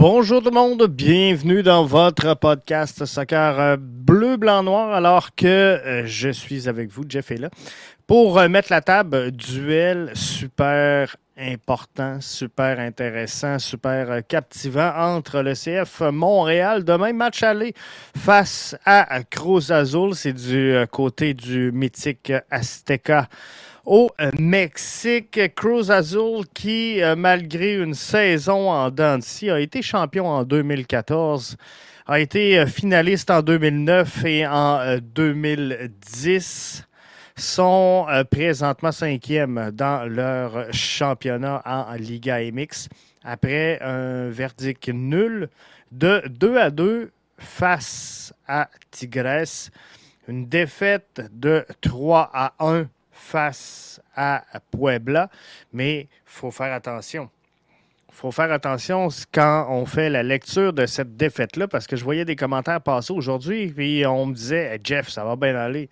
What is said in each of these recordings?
Bonjour tout le monde, bienvenue dans votre podcast Soccer euh, bleu, blanc, noir, alors que euh, je suis avec vous, Jeff est là, pour euh, mettre la table, duel super important, super intéressant, super captivant entre le CF Montréal. Demain, match aller face à Cruz Azul, c'est du côté du mythique Azteca au Mexique. Cruz Azul qui, euh, malgré une saison en Dancy, a été champion en 2014, a été euh, finaliste en 2009 et en 2010 euh, sont présentement cinquièmes dans leur championnat en Liga MX après un verdict nul de 2 à 2 face à Tigres. Une défaite de 3 à 1 face à Puebla, mais il faut faire attention. Il faut faire attention quand on fait la lecture de cette défaite-là, parce que je voyais des commentaires passer aujourd'hui, puis on me disait Jeff, ça va bien aller.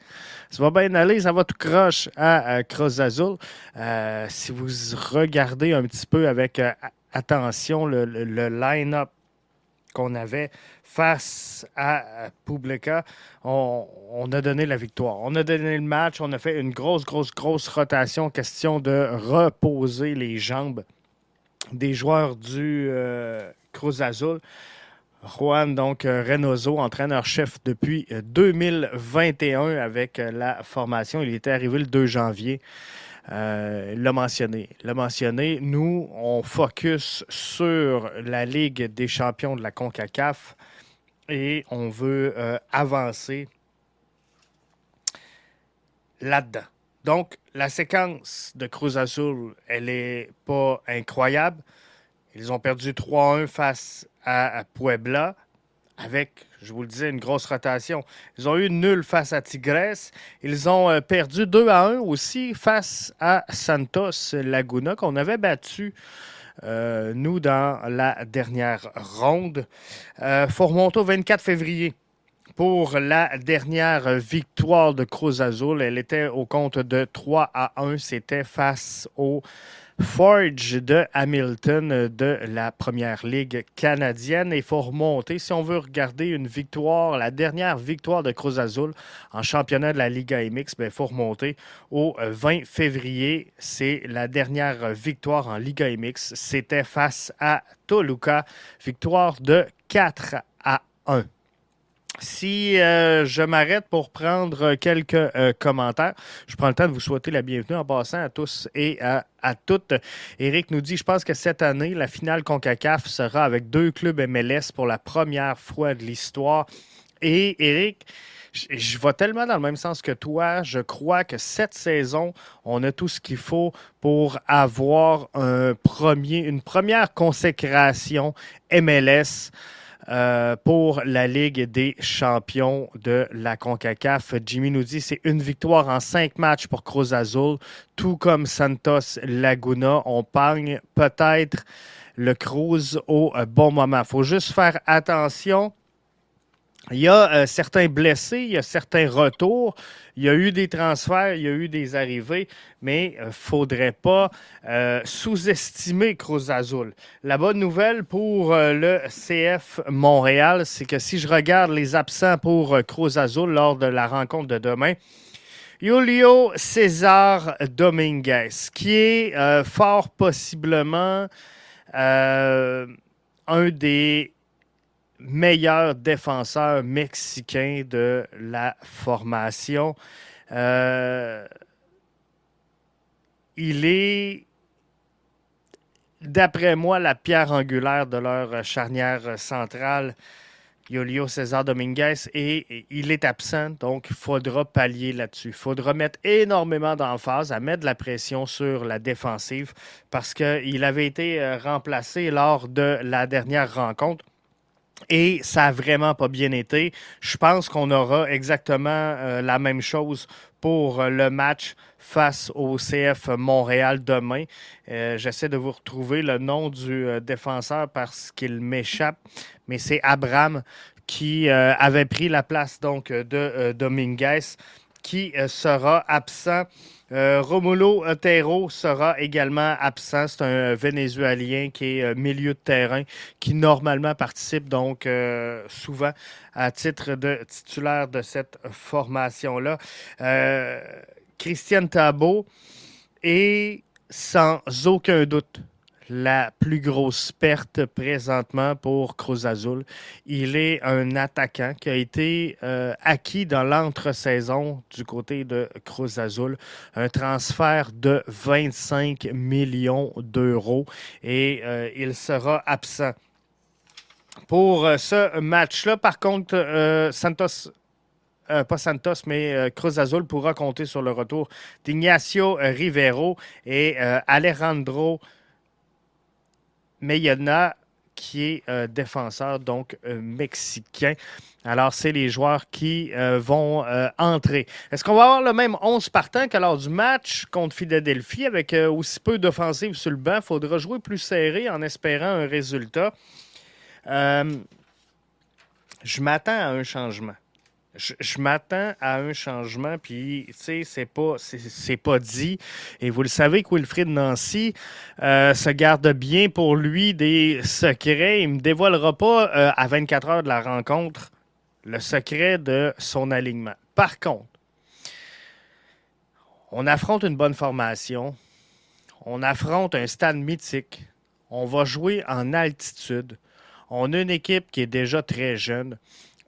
Ça va bien aller, ça va tout croche à, Cruz Azul. Euh, si vous regardez un petit peu avec euh, attention le line-up qu'on avait face à Publica, on, a donné la victoire. On a donné le match, on a fait une grosse, grosse, grosse rotation, question de reposer les jambes des joueurs du euh, Cruz Azul. Juan, donc euh, Reynoso, entraîneur-chef depuis 2021 euh, avec la formation. Il était arrivé le 2 janvier. Euh, l'a mentionné. L'a mentionné. Nous, on focus sur la Ligue des champions de la CONCACAF et on veut euh, avancer là-dedans. Donc, la séquence de Cruz Azul, elle n'est pas incroyable. Ils ont perdu 3-1 face à Puebla avec, je vous le disais, une grosse rotation. Ils ont eu nul face à Tigres. Ils ont euh, perdu 2 à 1 aussi face à Santos Laguna, qu'on avait battu. Euh, nous, dans la dernière ronde. Euh, au 24 février pour la dernière victoire de Cruz Azul. Elle était au compte de 3 à 1. C'était face au Forge de Hamilton de la Première Ligue canadienne. Il faut remonter, si on veut regarder une victoire, la dernière victoire de Cruz Azul en championnat de la Liga MX, il ben, faut remonter au 20 février. C'est la dernière victoire en Liga MX. C'était face à Toluca. Victoire de 4 à 1. Si euh, je m'arrête pour prendre quelques euh, commentaires, je prends le temps de vous souhaiter la bienvenue en passant à tous et à, toutes. Eric nous dit Je pense que cette année, la finale CONCACAF sera avec deux clubs MLS pour la première fois de l'histoire. Et Eric, je vais tellement dans le même sens que toi. Je crois que cette saison, on a tout ce qu'il faut pour avoir un premier, une première consécration MLS. Euh, pour la Ligue des champions de la CONCACAF. Jimmy nous dit c'est une victoire en cinq matchs pour Cruz Azul, tout comme Santos Laguna. On pagne peut-être le Cruz au bon moment. Il faut juste faire attention il y a euh, certains blessés, il y a certains retours, il y a eu des transferts, il y a eu des arrivées, mais il euh, ne faudrait pas euh, sous-estimer Cruz Azul. La bonne nouvelle pour le CF Montréal, c'est que si je regarde les absents pour Cruz Azul lors de la rencontre de demain, Julio César Dominguez, qui est fort possiblement un des meilleur défenseur mexicain de la formation. Euh, il est, d'après moi, la pierre angulaire de leur charnière centrale. Yolio César Dominguez et il est absent, donc il faudra pallier là-dessus. Il faudra mettre énormément d'emphase à mettre la pression sur la défensive parce qu'il avait été euh, remplacé lors de la dernière rencontre. Et ça n'a vraiment pas bien été. Je pense qu'on aura exactement euh, la même chose pour euh, le match face au CF Montréal demain. Euh, j'essaie de vous retrouver le nom du défenseur parce qu'il m'échappe, mais c'est Abraham qui avait pris la place donc de Dominguez qui sera absent Euh, Romulo Otero sera également absent. C'est un Vénézuélien qui est euh, milieu de terrain, qui normalement participe donc euh, souvent à titre de titulaire de cette formation-là. Christian Tabo est sans aucun doute la plus grosse perte présentement pour Cruz Azul. Il est un attaquant qui a été euh, acquis dans l'entre-saison du côté de Cruz Azul. Un transfert de 25 millions d'euros et euh, il sera absent. Pour euh, ce match-là, par contre, Santos pas Santos, mais Cruz Azul pourra compter sur le retour d'Ignacio Rivero et Alejandro mais il y en a qui est euh, défenseur, donc euh, mexicain. Alors, c'est les joueurs qui euh, vont entrer. Est-ce qu'on va avoir le même 11 partant qu'à lors du match contre Philadelphie avec aussi peu d'offensives sur le banc? Il faudra jouer plus serré en espérant un résultat. je m'attends à un changement je, m'attends à un changement, puis, tu sais, c'est pas, c'est, pas dit. Et vous le savez que Wilfried Nancy euh, se garde bien pour lui des secrets. Il ne me dévoilera pas euh, à 24 heures de la rencontre le secret de son alignement. Par contre, on affronte une bonne formation. On affronte un stade mythique. On va jouer en altitude. On a une équipe qui est déjà très jeune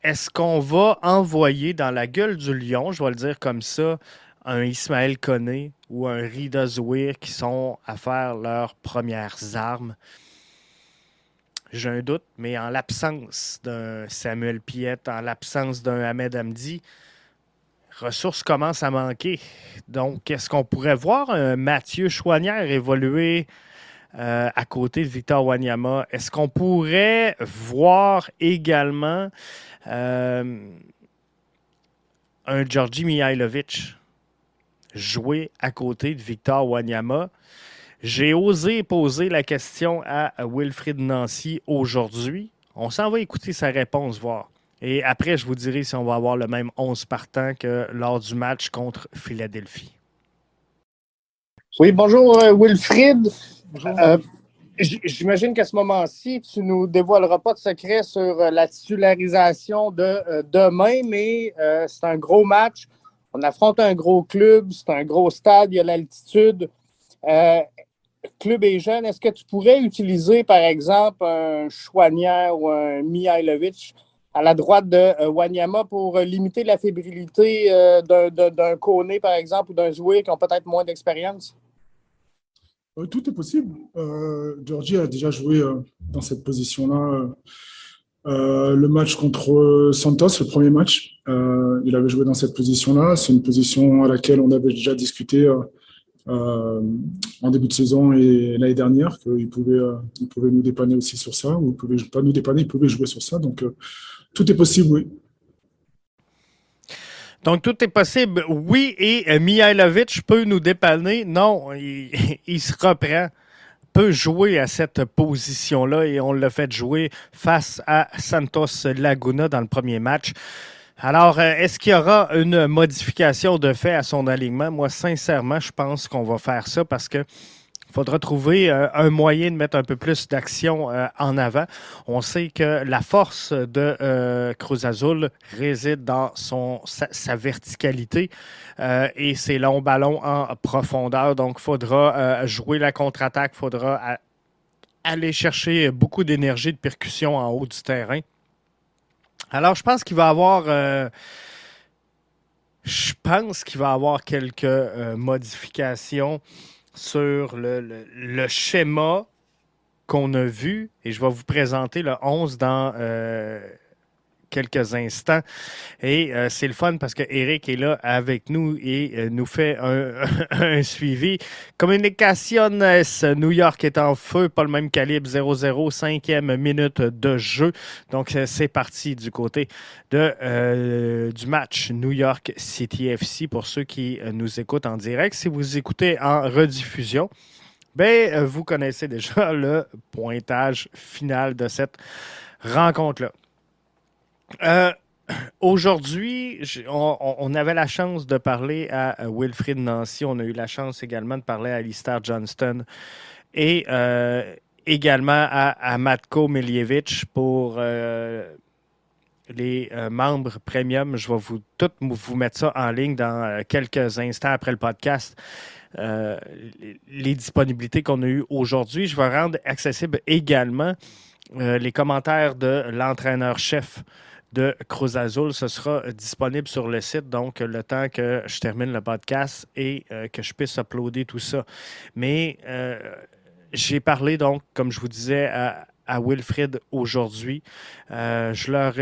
est-ce qu'on va envoyer dans la gueule du lion, je vais le dire comme ça, un Ismaël Koné ou un Rida Zouir qui sont à faire leurs premières armes? J'ai un doute, mais en l'absence d'un Samuel Piette, en l'absence d'un Ahmed Hamdi, ressources commencent à manquer. Donc, est-ce qu'on pourrait voir un Mathieu Chouanière évoluer euh, à côté de Victor Wanyama? Est-ce qu'on pourrait voir également euh, un Georgi Mihailovic jouer à côté de Victor Wanyama? J'ai osé poser la question à Wilfrid Nancy aujourd'hui. On s'en va écouter sa réponse, voir. Et après, je vous dirai si on va avoir le même 11 partant que lors du match contre Philadelphie. Oui, bonjour euh, Wilfrid. Euh, J'imagine qu'à ce moment-ci, tu nous dévoileras pas de secret sur euh, la titularisation de euh, demain, mais c'est un gros match. On affronte un gros club, c'est un gros stade, il y a l'altitude. club est jeune. Est-ce que tu pourrais utiliser, par exemple, un Chouanière ou un Mihailovic à la droite de Wanyama pour limiter la fébrilité d'un Kone, par exemple, ou d'un Zoué qui ont peut-être moins d'expérience? Euh, tout est possible. Euh, Georgie a déjà joué euh, dans cette position-là. le match contre Santos, le premier match, il avait joué dans cette position-là. C'est une position à laquelle on avait déjà discuté en début de saison et l'année dernière, qu'il pouvait, il pouvait nous dépanner aussi sur ça, ou il pouvait pas nous dépanner, il pouvait jouer sur ça. Donc tout est possible, oui. Donc, tout est possible. Oui, et euh, Mihailovic peut nous dépanner. Non, il, se reprend peut jouer à cette position-là et on l'a fait jouer face à Santos Laguna dans le premier match. Alors, euh, est-ce qu'il y aura une modification de fait à son alignement? Moi, sincèrement, je pense qu'on va faire ça parce que il faudra trouver euh, un moyen de mettre un peu plus d'action euh, en avant. On sait que la force de euh, Cruz Azul réside dans son, sa, verticalité et ses longs ballons en profondeur. Donc, il faudra jouer la contre-attaque, il faudra aller chercher beaucoup d'énergie de percussion en haut du terrain. Alors, je pense qu'il va avoir... je pense qu'il va y avoir quelques modifications sur le, schéma qu'on a vu et je vais vous présenter le 11 dans euh, quelques instants. Et euh, c'est le fun parce que Eric est là avec nous et euh, nous fait un, suivi. Communication New York est en feu, pas le même calibre, 0-0, cinquième minute de jeu. Donc c'est parti du côté de, du match New York City FC pour ceux qui euh, nous écoutent en direct. Si vous écoutez en rediffusion, ben, vous connaissez déjà le pointage final de cette rencontre-là. Euh, aujourd'hui, on, avait la chance de parler à Wilfrid Nancy. On a eu la chance également de parler à Alistair Johnston et euh, également à, Matko Miljevic pour euh, les membres premium. Je vais vous tout vous mettre ça en ligne dans quelques instants après le podcast. les disponibilités qu'on a eues aujourd'hui. Je vais rendre accessible également les commentaires de l'entraîneur-chef de Cruz Azul. Ce sera disponible sur le site, donc le temps que je termine le podcast et euh, que je puisse uploader tout ça. Mais euh, j'ai parlé, donc, comme je vous disais, à, Wilfred aujourd'hui. Euh, je leur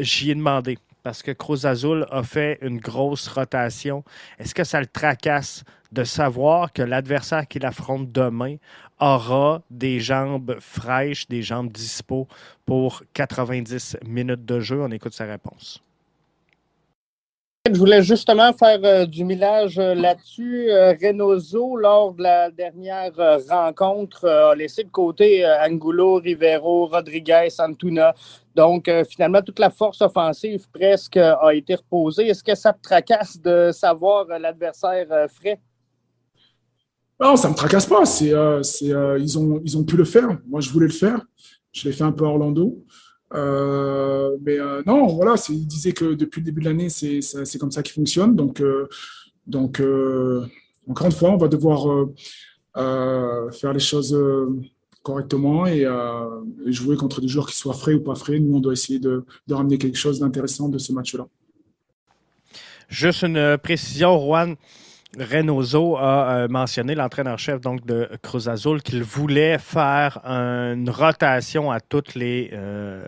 j'y ai demandé parce que Cruz Azul a fait une grosse rotation. Est-ce que ça le tracasse de savoir que l'adversaire qu'il affronte demain aura des jambes fraîches, des jambes dispo pour 90 minutes de jeu? On écoute sa réponse. Je voulais justement faire euh, du millage euh, là-dessus. Euh, Reynoso, lors de la dernière rencontre, a laissé de côté Angulo, Rivero, Rodriguez, Antuna. Donc, finalement, toute la force offensive presque a été reposée. Est-ce que ça te tracasse de savoir l'adversaire frais? Non, ça me tracasse pas. C'est, euh, euh, ils, ont, ils ont pu le faire. Moi, je voulais le faire. Je l'ai fait un peu à Orlando. Euh, mais non, voilà, il disait que depuis le début de l'année, c'est, comme ça qu'il fonctionne. Donc, donc encore une fois, on va devoir faire les choses correctement et, jouer contre des joueurs qui soient frais ou pas frais. Nous, on doit essayer de, de ramener quelque chose d'intéressant de ce match-là. Juste une précision, Juan. Reynoso a euh, mentionné, l'entraîneur-chef donc de Cruz Azul, qu'il voulait faire une rotation à toutes les, euh,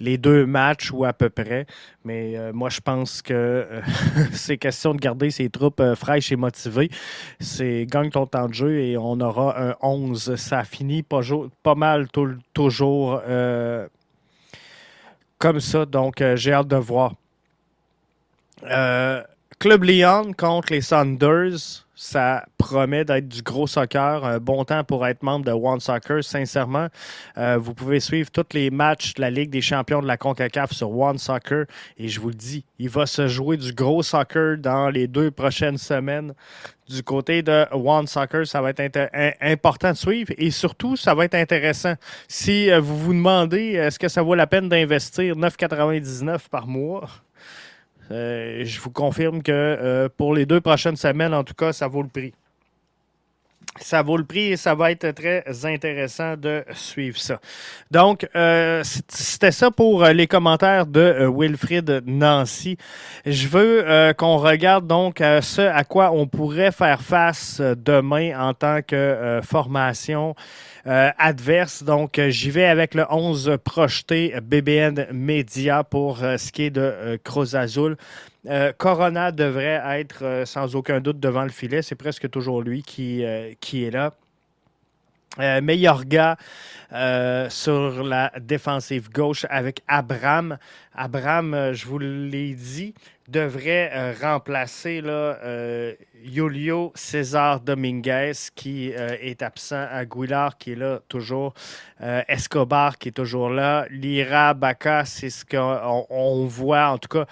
les deux matchs ou à peu près. Mais euh, moi, je pense que c'est question de garder ses troupes fraîches et motivées. C'est gagne ton temps de jeu et on aura un 11. Ça finit pas, pas mal toujours comme ça. Donc, j'ai hâte de voir. Club Lyon contre les Saunders, ça promet d'être du gros soccer. Un bon temps pour être membre de One Soccer, sincèrement. Euh, vous pouvez suivre tous les matchs de la Ligue des champions de la CONCACAF sur One Soccer. Et je vous le dis, il va se jouer du gros soccer dans les deux prochaines semaines. Du côté de One Soccer, ça va être important de suivre et surtout, ça va être intéressant. Si euh, vous vous demandez, est-ce que ça vaut la peine d'investir 9,99 par mois? Euh, je vous confirme que euh, pour les deux prochaines semaines, en tout cas, ça vaut le prix. Ça vaut le prix et ça va être très intéressant de suivre ça. Donc, euh, c'était ça pour les commentaires de Wilfrid Nancy. Je veux qu'on regarde donc ce à quoi on pourrait faire face demain en tant que formation euh, adverse. Donc, euh, j'y vais avec le 11 projeté BBN Media pour euh, ce qui est de Cruz Azul. Corona devrait être sans aucun doute devant le filet. C'est presque toujours lui qui, qui est là. gars sur la défensive gauche avec Abraham. Abraham, je vous l'ai dit, devrait euh, remplacer euh, Julio César Dominguez qui euh, est absent, Aguilar qui est là toujours, Escobar qui est toujours là, Lira Baca, c'est ce qu'on voit en tout cas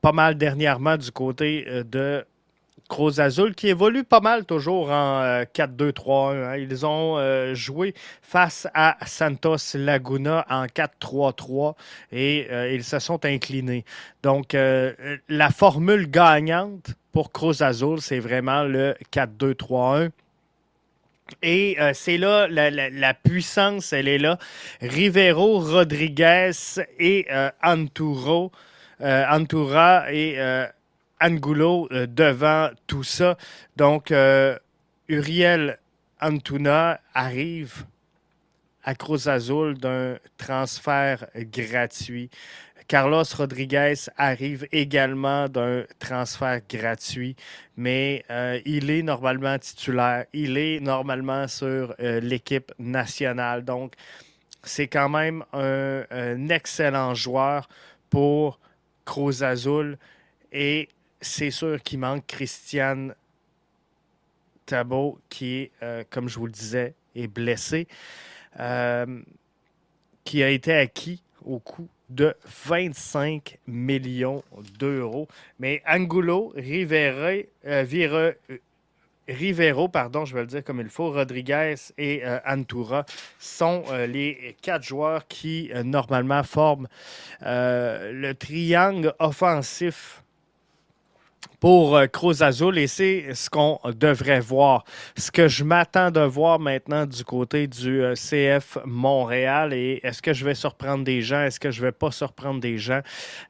pas mal dernièrement du côté de Cruz Azul, qui évolue pas mal toujours en 4-2-3-1. Euh, hein. Ils ont euh, joué face à Santos Laguna en 4-3-3 et euh, ils se sont inclinés. Donc, la formule gagnante pour Cruz Azul, c'est vraiment le 4-2-3-1. Et c'est là, la, puissance, elle est là. Rivero, Rodriguez et Anturo, Antura et Angulo euh, devant tout ça. Donc, euh, Uriel Antuna arrive à Cruz Azul d'un transfert gratuit. Carlos Rodriguez arrive également d'un transfert gratuit, mais euh, il est normalement titulaire. Il est normalement sur l'équipe nationale. Donc, c'est quand même un, excellent joueur pour Cruz. Et c'est sûr qu'il manque Christian Tabot, qui, euh, comme je vous le disais, est blessé, euh, qui a été acquis au coût de 25 millions d'euros. Mais Angulo, Rivera, euh, Rivero, pardon, je vais le dire comme il faut, Rodriguez et euh, Antura sont euh, les quatre joueurs qui euh, normalement forment le triangle offensif pour Cruz Azul et c'est ce qu'on devrait voir. Ce que je m'attends de voir maintenant du côté du CF Montréal et est-ce que je vais surprendre des gens, est-ce que je vais pas surprendre des gens,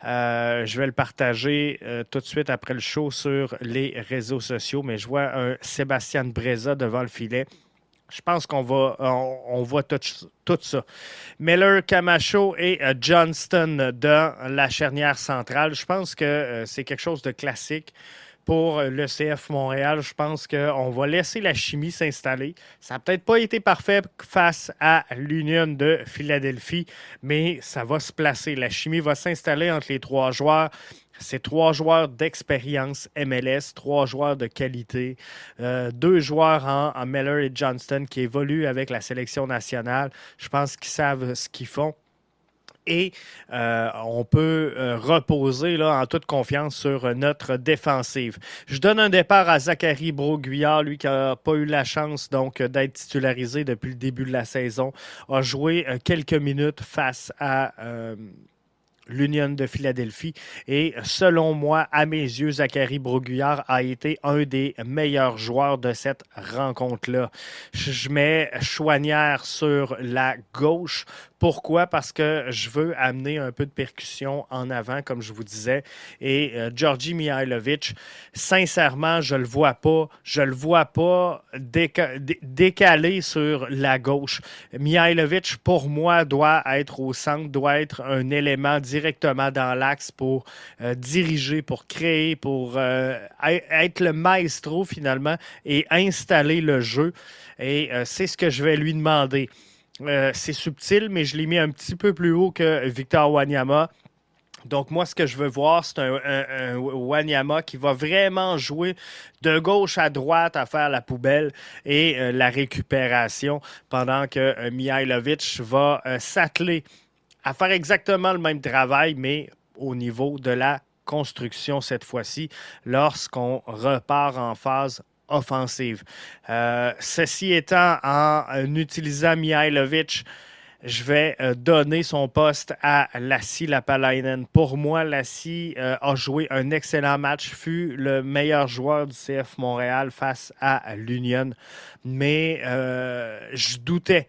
je vais le partager tout de suite après le show sur les réseaux sociaux, mais je vois un Sébastien Breza devant le filet. Je pense qu'on va, on, voit tout, ça. Miller, Camacho et euh, Johnston dans la charnière centrale. Je pense que euh, c'est quelque chose de classique pour le CF Montréal. Je pense qu'on va laisser la chimie s'installer. Ça n'a peut-être pas été parfait face à l'Union de Philadelphie, mais ça va se placer. La chimie va s'installer entre les trois joueurs. C'est trois joueurs d'expérience MLS, trois joueurs de qualité, euh, deux joueurs en, en, et Johnston qui évoluent avec la sélection nationale. Je pense qu'ils savent ce qu'ils font et euh, on peut euh, reposer là, en toute confiance sur notre défensive. Je donne un départ à Zachary Broguillard, lui qui n'a pas eu la chance donc d'être titularisé depuis le début de la saison, a joué quelques minutes face à l'Union de Philadelphie. Et selon moi, à mes yeux, Zachary Broguillard a été un des meilleurs joueurs de cette rencontre-là. Je mets Chouanière sur la gauche pourquoi? Parce que je veux amener un peu de percussion en avant, comme je vous disais. Et euh, Georgi Mihailovic, sincèrement, je le vois pas. Je le vois pas décalé sur la gauche. Mihailovic, pour moi, doit être au centre, doit être un élément directement dans l'axe pour euh, diriger, pour créer, pour euh, être le maestro finalement et installer le jeu. Et c'est ce que je vais lui demander. Euh, c'est subtil, mais je l'ai mis un petit peu plus haut que Victor Wanyama. Donc, moi, ce que je veux voir, c'est un, Wanyama qui va vraiment jouer de gauche à droite à faire la poubelle et euh, la récupération, pendant que euh, Mihailovic va s'atteler à faire exactement le même travail, mais au niveau de la construction cette fois-ci, lorsqu'on repart en phase offensive. Euh, ceci étant, en, utilisant Mihailovic, je vais euh, donner son poste à Lassie Lapalainen. Pour moi, Lassie euh, a joué un excellent match, fut le meilleur joueur du CF Montréal face à l'Union. Mais je doutais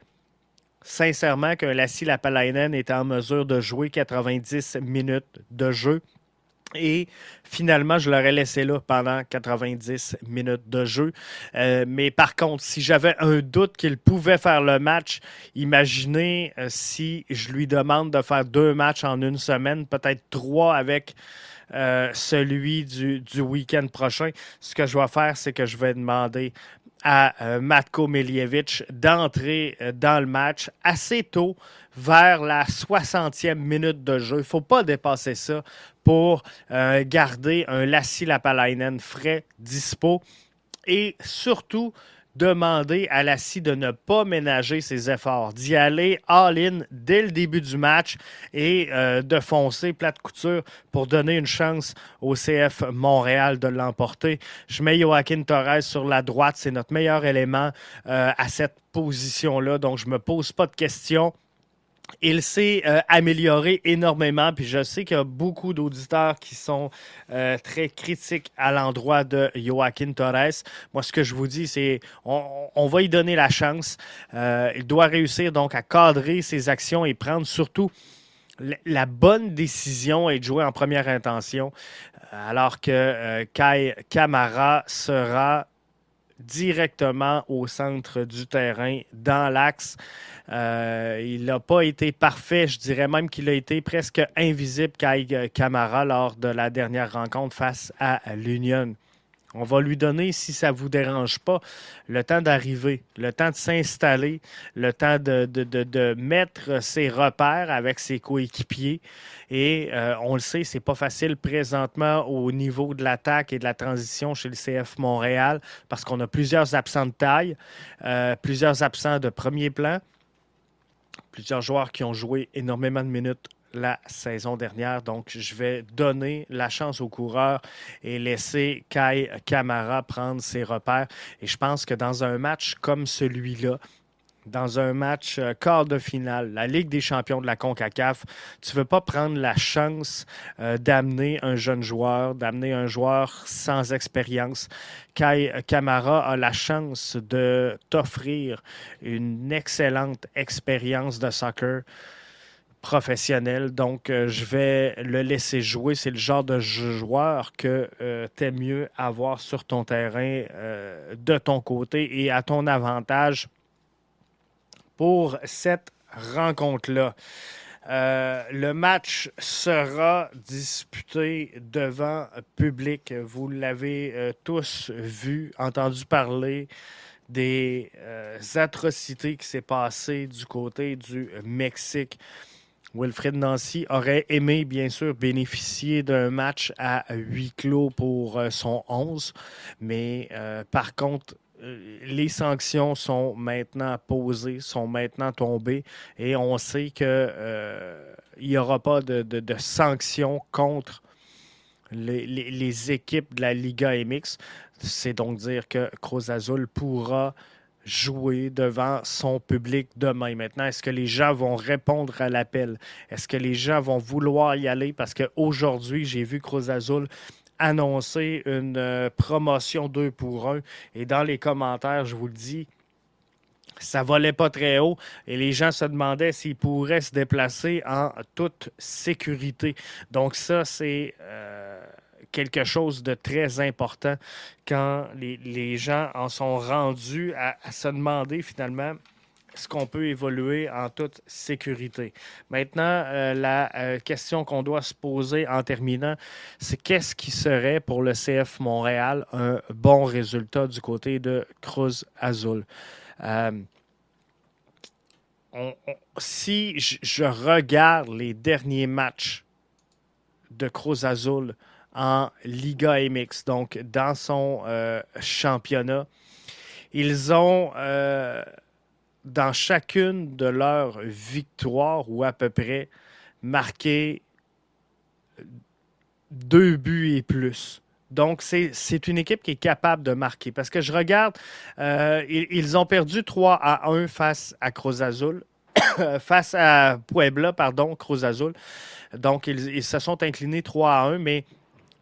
sincèrement que Lassie Lapalainen était en mesure de jouer 90 minutes de jeu. Et finalement, je l'aurais laissé là pendant 90 minutes de jeu. Euh, mais par contre, si j'avais un doute qu'il pouvait faire le match, imaginez euh, si je lui demande de faire deux matchs en une semaine, peut-être trois avec euh, celui du, du week-end prochain. Ce que je vais faire, c'est que je vais demander à Matko Miljevic d'entrer dans le match assez tôt vers la 60e minute de jeu. Il ne faut pas dépasser ça pour euh, garder un Lassie Lapalainen frais, dispo. Et surtout, demander à Lassie de ne pas ménager ses efforts, d'y aller all-in dès le début du match et euh, de foncer plate couture pour donner une chance au CF Montréal de l'emporter. Je mets Joaquin Torres sur la droite, c'est notre meilleur élément euh, à cette position-là, donc je ne me pose pas de questions il s'est euh, amélioré énormément, puis je sais qu'il y a beaucoup d'auditeurs qui sont euh, très critiques à l'endroit de Joaquin Torres. Moi, ce que je vous dis, c'est on, va y donner la chance. Euh, il doit réussir donc à cadrer ses actions et prendre surtout la bonne décision et de jouer en première intention, alors que Kai Kamara sera directement au centre du terrain, dans l'axe. Euh, il n'a pas été parfait, je dirais même qu'il a été presque invisible, Kai Kamara, lors de la dernière rencontre face à l'Union. On va lui donner, si ça ne vous dérange pas, le temps d'arriver, le temps de s'installer, le temps de, mettre ses repères avec ses coéquipiers. Et euh, on le sait, c'est pas facile présentement au niveau de l'attaque et de la transition chez le CF Montréal parce qu'on a plusieurs absents de taille, euh, plusieurs absents de premier plan, plusieurs joueurs qui ont joué énormément de minutes la saison dernière. Donc, je vais donner la chance aux coureurs et laisser Kai Kamara prendre ses repères. Et je pense que dans un match comme celui-là, dans un match euh, quart de finale, la Ligue des champions de la CONCACAF, tu ne veux pas prendre la chance euh, d'amener un jeune joueur, d'amener un joueur sans expérience. Kai Kamara a la chance de t'offrir une excellente expérience de soccer professionnel. Donc, euh, je vais le laisser jouer. C'est le genre de joueur que tu aimes mieux avoir sur ton terrain de ton côté et à ton avantage pour cette rencontre-là. Euh, le match sera disputé devant public. Vous l'avez euh, tous vu, entendu parler des euh, atrocités qui s'est passées du côté du Mexique. Wilfred Nancy aurait aimé, bien sûr, bénéficier d'un match à huis clos pour son 11, mais par contre, euh, les sanctions sont maintenant posées, sont maintenant tombées et on sait qu'il euh, n'y aura pas de, sanctions contre les, équipes de la Liga MX. C'est donc dire que Cruz Azul pourra jouer devant son public demain. Maintenant, est-ce que les gens vont répondre à l'appel? Est-ce que les gens vont vouloir y aller? Parce qu'aujourd'hui, j'ai vu Cruz Azul annoncer une euh, promotion 2 pour 1. Et dans les commentaires, je vous le dis, ça volait pas très haut et les gens se demandaient s'ils pourraient se déplacer en toute sécurité. Donc ça, c'est euh, quelque chose de très important quand les, gens en sont rendus à se demander finalement ce qu'on peut évoluer en toute sécurité. Maintenant, euh, la euh, question qu'on doit se poser en terminant, c'est qu'est-ce qui serait pour le CF Montréal un bon résultat du côté de Cruz Azul? Euh, si je regarde les derniers matchs de Cruz Azul en Liga MX, donc dans son championnat, ils ont dans chacune de leurs victoires, ou à peu près, marqué deux buts et plus. Donc, c'est une équipe qui est capable de marquer. Parce que je regarde, euh, ils, ont perdu 3 à 1 face à Cruz Azul, face à Puebla, pardon, Cruz Azul. Donc, ils, ils, se sont inclinés 3 à 1, mais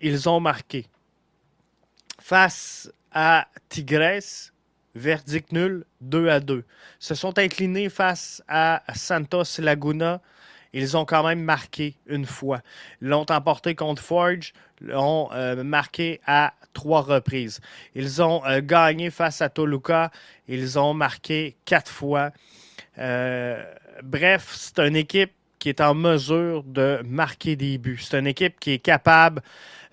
ils ont marqué. Face à Tigres, Verdict nul, 2 à 2. Se sont inclinés face à Santos Laguna. Ils ont quand même marqué une fois. L'ont emporté contre Forge, l'ont euh, marqué à trois reprises. Ils ont euh, gagné face à Toluca. Ils ont marqué quatre fois. Euh, bref, c'est une équipe qui est en mesure de marquer des buts. C'est une équipe qui est capable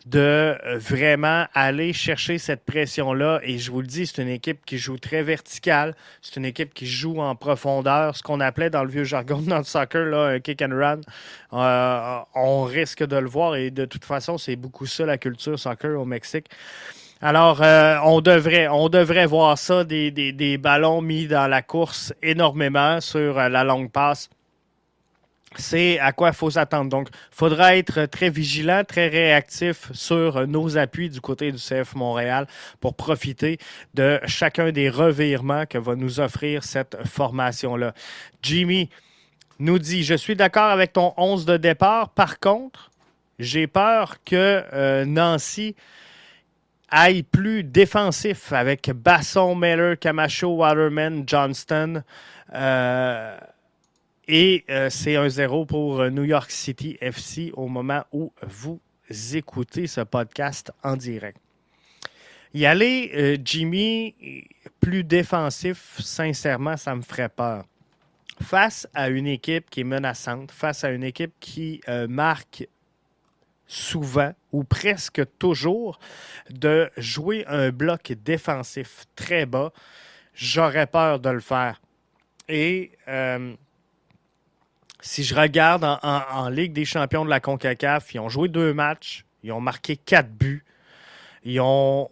de euh, vraiment aller chercher cette pression-là. Et je vous le dis, c'est une équipe qui joue très verticale. C'est une équipe qui joue en profondeur, ce qu'on appelait dans le vieux jargon de notre soccer, là, un kick and run. Euh, on risque de le voir et de toute façon, c'est beaucoup ça la culture soccer au Mexique. Alors, euh, on, devrait, on devrait voir ça, des, des, des, ballons mis dans la course énormément sur la longue passe c'est à quoi il faut s'attendre. Donc, il faudra être très vigilant, très réactif sur nos appuis du côté du CF Montréal pour profiter de chacun des revirements que va nous offrir cette formation-là. Jimmy nous dit, je suis d'accord avec ton 11 de départ. Par contre, j'ai peur que euh, Nancy aille plus défensif avec Basson, Miller, Camacho, Waterman, Johnston. Euh, et euh, c'est un zéro pour euh, New York City FC au moment où vous écoutez ce podcast en direct. Y aller, euh, Jimmy, plus défensif, sincèrement, ça me ferait peur. Face à une équipe qui est menaçante, face à une équipe qui marque souvent ou presque toujours de jouer un bloc défensif très bas, j'aurais peur de le faire. Et si je regarde en, Ligue des champions de la CONCACAF, ils ont joué deux matchs, ils ont marqué quatre buts. Ils ont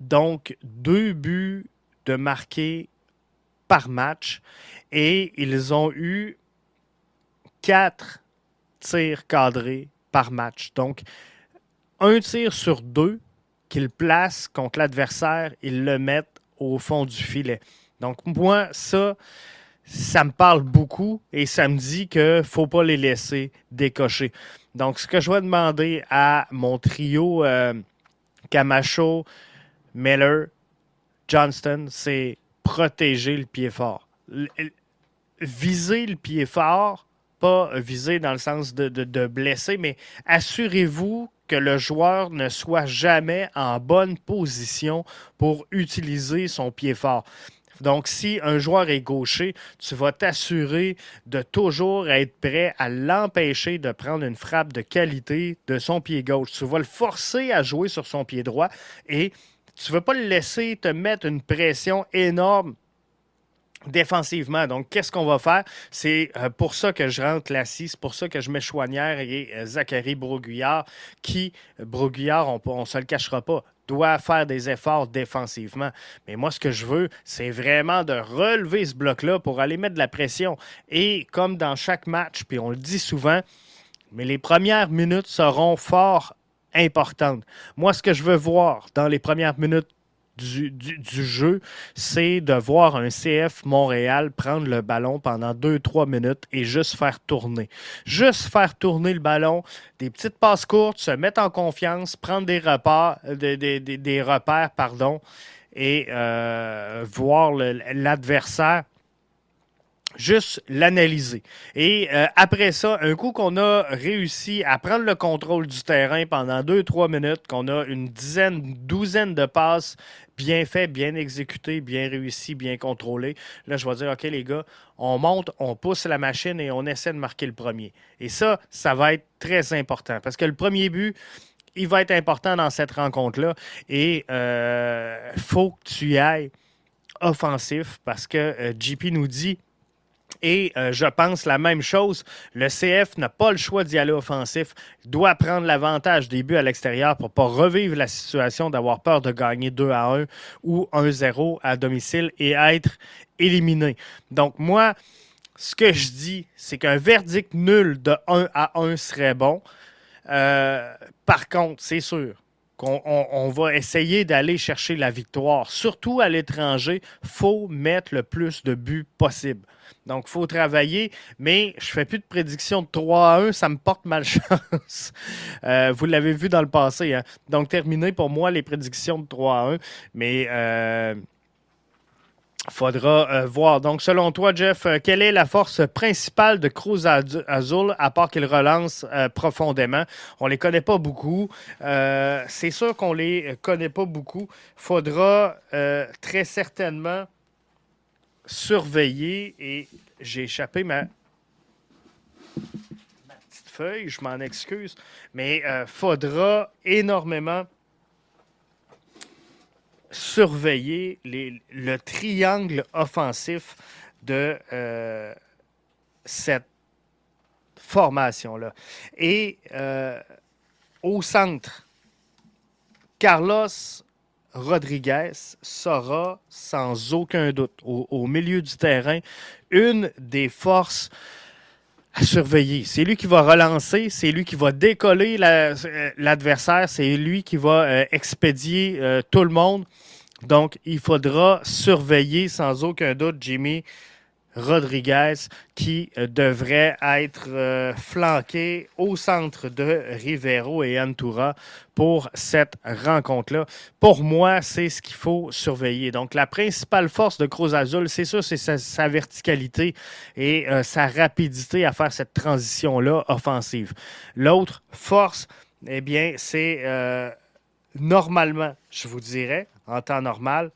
donc deux buts de marqués par match et ils ont eu quatre tirs cadrés par match. Donc, un tir sur deux qu'il place contre l'adversaire, il le met au fond du filet. Donc, moi, ça, ça me parle beaucoup et ça me dit qu'il ne faut pas les laisser décocher. Donc, ce que je vais demander à mon trio euh, Camacho, Miller, Johnston, c'est protéger le pied fort. viser le pied fort, pas viser dans le sens de, de blesser, mais assurez-vous que le joueur ne soit jamais en bonne position pour utiliser son pied fort. Donc, si un joueur est gaucher, tu vas t'assurer de toujours être prêt à l'empêcher de prendre une frappe de qualité de son pied gauche. Tu vas le forcer à jouer sur son pied droit et tu ne veux pas le laisser te mettre une pression énorme défensivement. Donc, qu'est-ce qu'on va faire? C'est euh, pour ça que je rentre Lassie, c'est pour ça que je mets Chouanière et euh, Zachary Broguillard, qui, Broguillard, on ne se le cachera pas, doit faire des efforts défensivement. Mais moi, ce que je veux, c'est vraiment de relever ce bloc-là pour aller mettre de la pression. Et comme dans chaque match, puis on le dit souvent, mais les premières minutes seront fort importantes. Moi, ce que je veux voir dans les premières minutes du, jeu, c'est de voir un CF Montréal prendre le ballon pendant 2-3 minutes et juste faire tourner. Juste faire tourner le ballon, des petites passes courtes, se mettre en confiance, prendre des repères, des, des, repères pardon, et euh, voir l'adversaire juste l'analyser. Et euh, après ça, un coup qu'on a réussi à prendre le contrôle du terrain pendant 2-3 minutes, qu'on a une dizaine, douzaine de passes bien faites, bien exécutées, bien réussies, bien contrôlées, là, je vais dire, OK, les gars, on monte, on pousse la machine et on essaie de marquer le premier. Et ça, ça va être très important parce que le premier but, il va être important dans cette rencontre-là. Et il euh, faut que tu ailles offensif parce que euh, JP nous dit et euh, je pense la même chose. Le CF n'a pas le choix d'y aller offensif. Il doit prendre l'avantage des buts à l'extérieur pour ne pas revivre la situation d'avoir peur de gagner 2 à 1 ou 1-0 à domicile et être éliminé. Donc, moi, ce que je dis, c'est qu'un verdict nul de 1 à 1 serait bon. Euh, par contre, c'est sûr, on, va essayer d'aller chercher la victoire. Surtout à l'étranger, faut mettre le plus de buts possible. Donc, il faut travailler, mais je ne fais plus de prédiction de 3 à 1, ça me porte malchance. Euh, vous l'avez vu dans le passé. Hein. Donc, terminé pour moi les prédictions de 3 à 1, mais euh, faudra euh, voir. Donc, selon toi, Jeff, euh, quelle est la force principale de Cruz Azul, à part qu'il relance euh, profondément? On ne les connaît pas beaucoup. C'est sûr qu'on ne les connaît pas beaucoup. faudra très certainement surveiller, et j'ai échappé ma, petite feuille, je m'en excuse, mais faudra énormément surveiller le triangle offensif de euh, cette formation-là. Et euh, au centre, Carlos Rodriguez sera sans aucun doute au milieu du terrain une des forces à surveiller. C'est lui qui va relancer, c'est lui qui va décoller euh, l'adversaire, c'est lui qui va euh, expédier euh, tout le monde. Donc, il faudra surveiller sans aucun doute Jimmy Rodriguez qui euh, devrait être euh, flanqué au centre de Rivero et Antura pour cette rencontre-là. Pour moi, c'est ce qu'il faut surveiller. Donc, la principale force de Cruz Azul, c'est ça, c'est sa, verticalité et euh, sa rapidité à faire cette transition-là offensive. L'autre force, eh bien, c'est normalement, je vous dirais, en temps normal,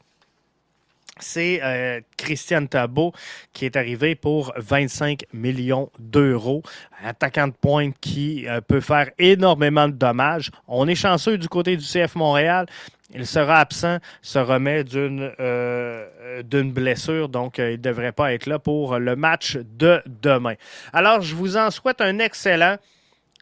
c'est euh, Christian Tabot qui est arrivé pour 25 millions d'euros. Attaquant de pointe qui euh, peut faire énormément de dommages. On est chanceux du côté du CF Montréal. Il sera absent, se remet d'une euh, blessure, donc il ne devrait pas être là pour le match de demain. Alors, je vous en souhaite un excellent.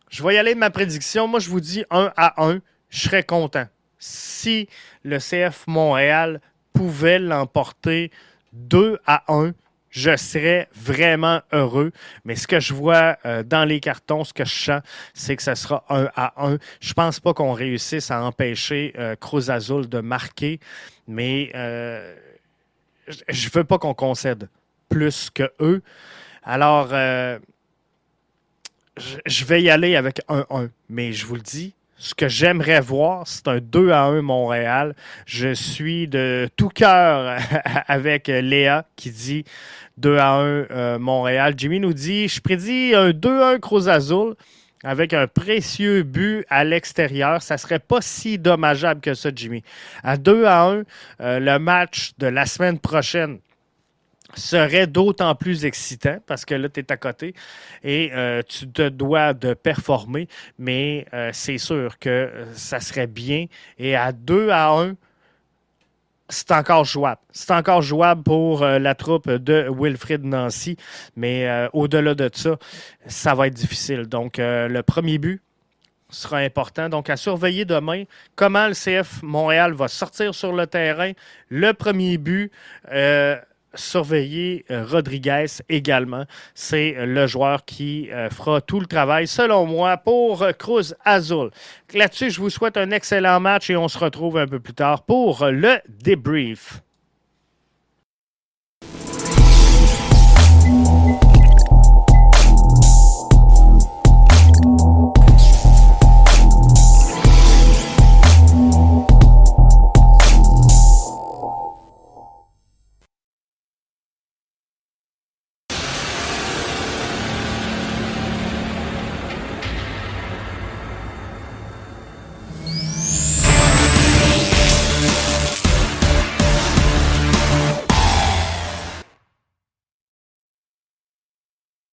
Je vais y aller de ma prédiction. Moi, je vous dis 1 à 1. Je serais content. Si le CF Montréal pouvait l'emporter 2 à 1, je serais vraiment heureux. Mais ce que je vois euh, dans les cartons, ce que je sens, c'est que ce sera un à un. Je pense pas qu'on réussisse à empêcher euh, Cruz Azul de marquer, mais euh, je veux pas qu'on concède plus que eux. Alors, je vais y aller avec un 1, mais je vous le dis, ce que j'aimerais voir, c'est un 2 à 1 Montréal. Je suis de tout cœur avec Léa qui dit 2 à 1 euh, Montréal. Jimmy nous dit Je prédis un 2-1 Cruz Azul avec un précieux but à l'extérieur. Ça serait pas si dommageable que ça, Jimmy. À 2 à 1, euh, le match de la semaine prochaine serait d'autant plus excitant parce que là, tu es à côté et euh, tu te dois de performer, mais euh, c'est sûr que ça serait bien. Et à 2 à 1, c'est encore jouable. C'est encore jouable pour euh, la troupe de Wilfrid Nancy, mais au-delà de ça, ça va être difficile. Donc, le premier but sera important. Donc, à surveiller demain comment le CF Montréal va sortir sur le terrain. Le premier but surveiller euh, Rodriguez également. C'est euh, le joueur qui euh, fera tout le travail, selon moi, pour Cruz Azul. Là-dessus, je vous souhaite un excellent match et on se retrouve un peu plus tard pour le débrief.